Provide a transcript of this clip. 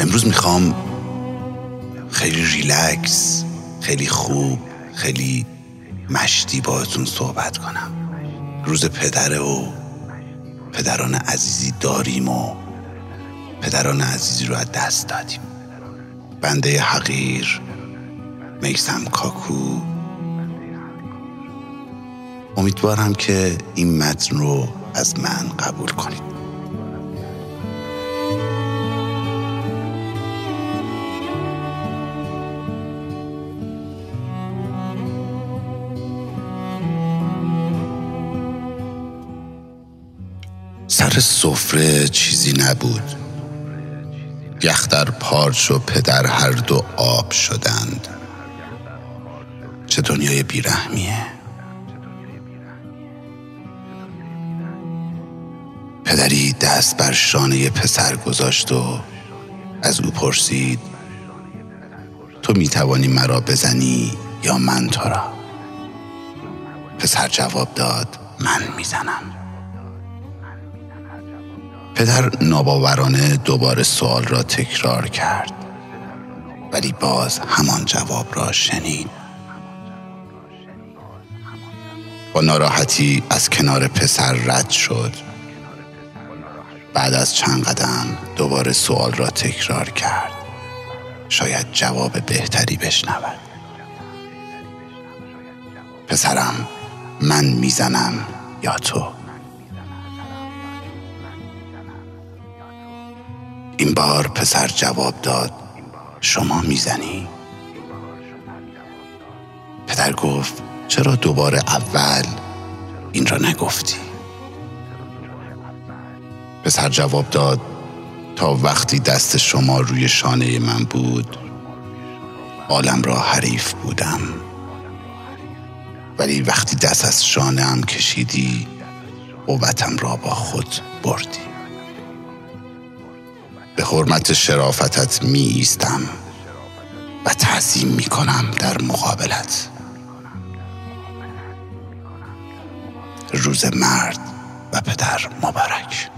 امروز می‌خوام خیلی ریلکس خیلی خوب خیلی مشتی باهاتون صحبت کنم. روز پدره و پدران عزیزی داریم و پدران عزیزی رو از دست دادیم. بنده حقیر میسم کاکو. امیدوارم که این متن رو از من قبول کنید. سر سفره چیزی نبود. یخ در پارچ و پدر هر دو آب شدند. چه دنیای بیرحمیه. پدری دست بر شانه پسر گذاشت و از او پرسید تو می توانی مرا بزنی یا من تو را؟ پسر جواب داد من می‌زنم. پدر ناباورانه دوباره سوال را تکرار کرد. ولی باز همان جواب را شنید. با ناراحتی از کنار پسر رد شد. بعد از چند قدم دوباره سوال را تکرار کرد. شاید جواب بهتری بشنود. پسرم من می‌زنم یا تو؟ این بار پسر جواب داد شما می‌زنی؟ پدر گفت چرا دوباره اول این را نگفتی؟ پسر جواب داد تا وقتی دست شما روی شانه من بود عالم را حریف بودم ولی وقتی دست از شانه هم کشیدی قوتم را با خود بردی به حرمت شرافتت می ایستم و تعظیم می کنم در مقابلت. روز مرد و پدر مبارک.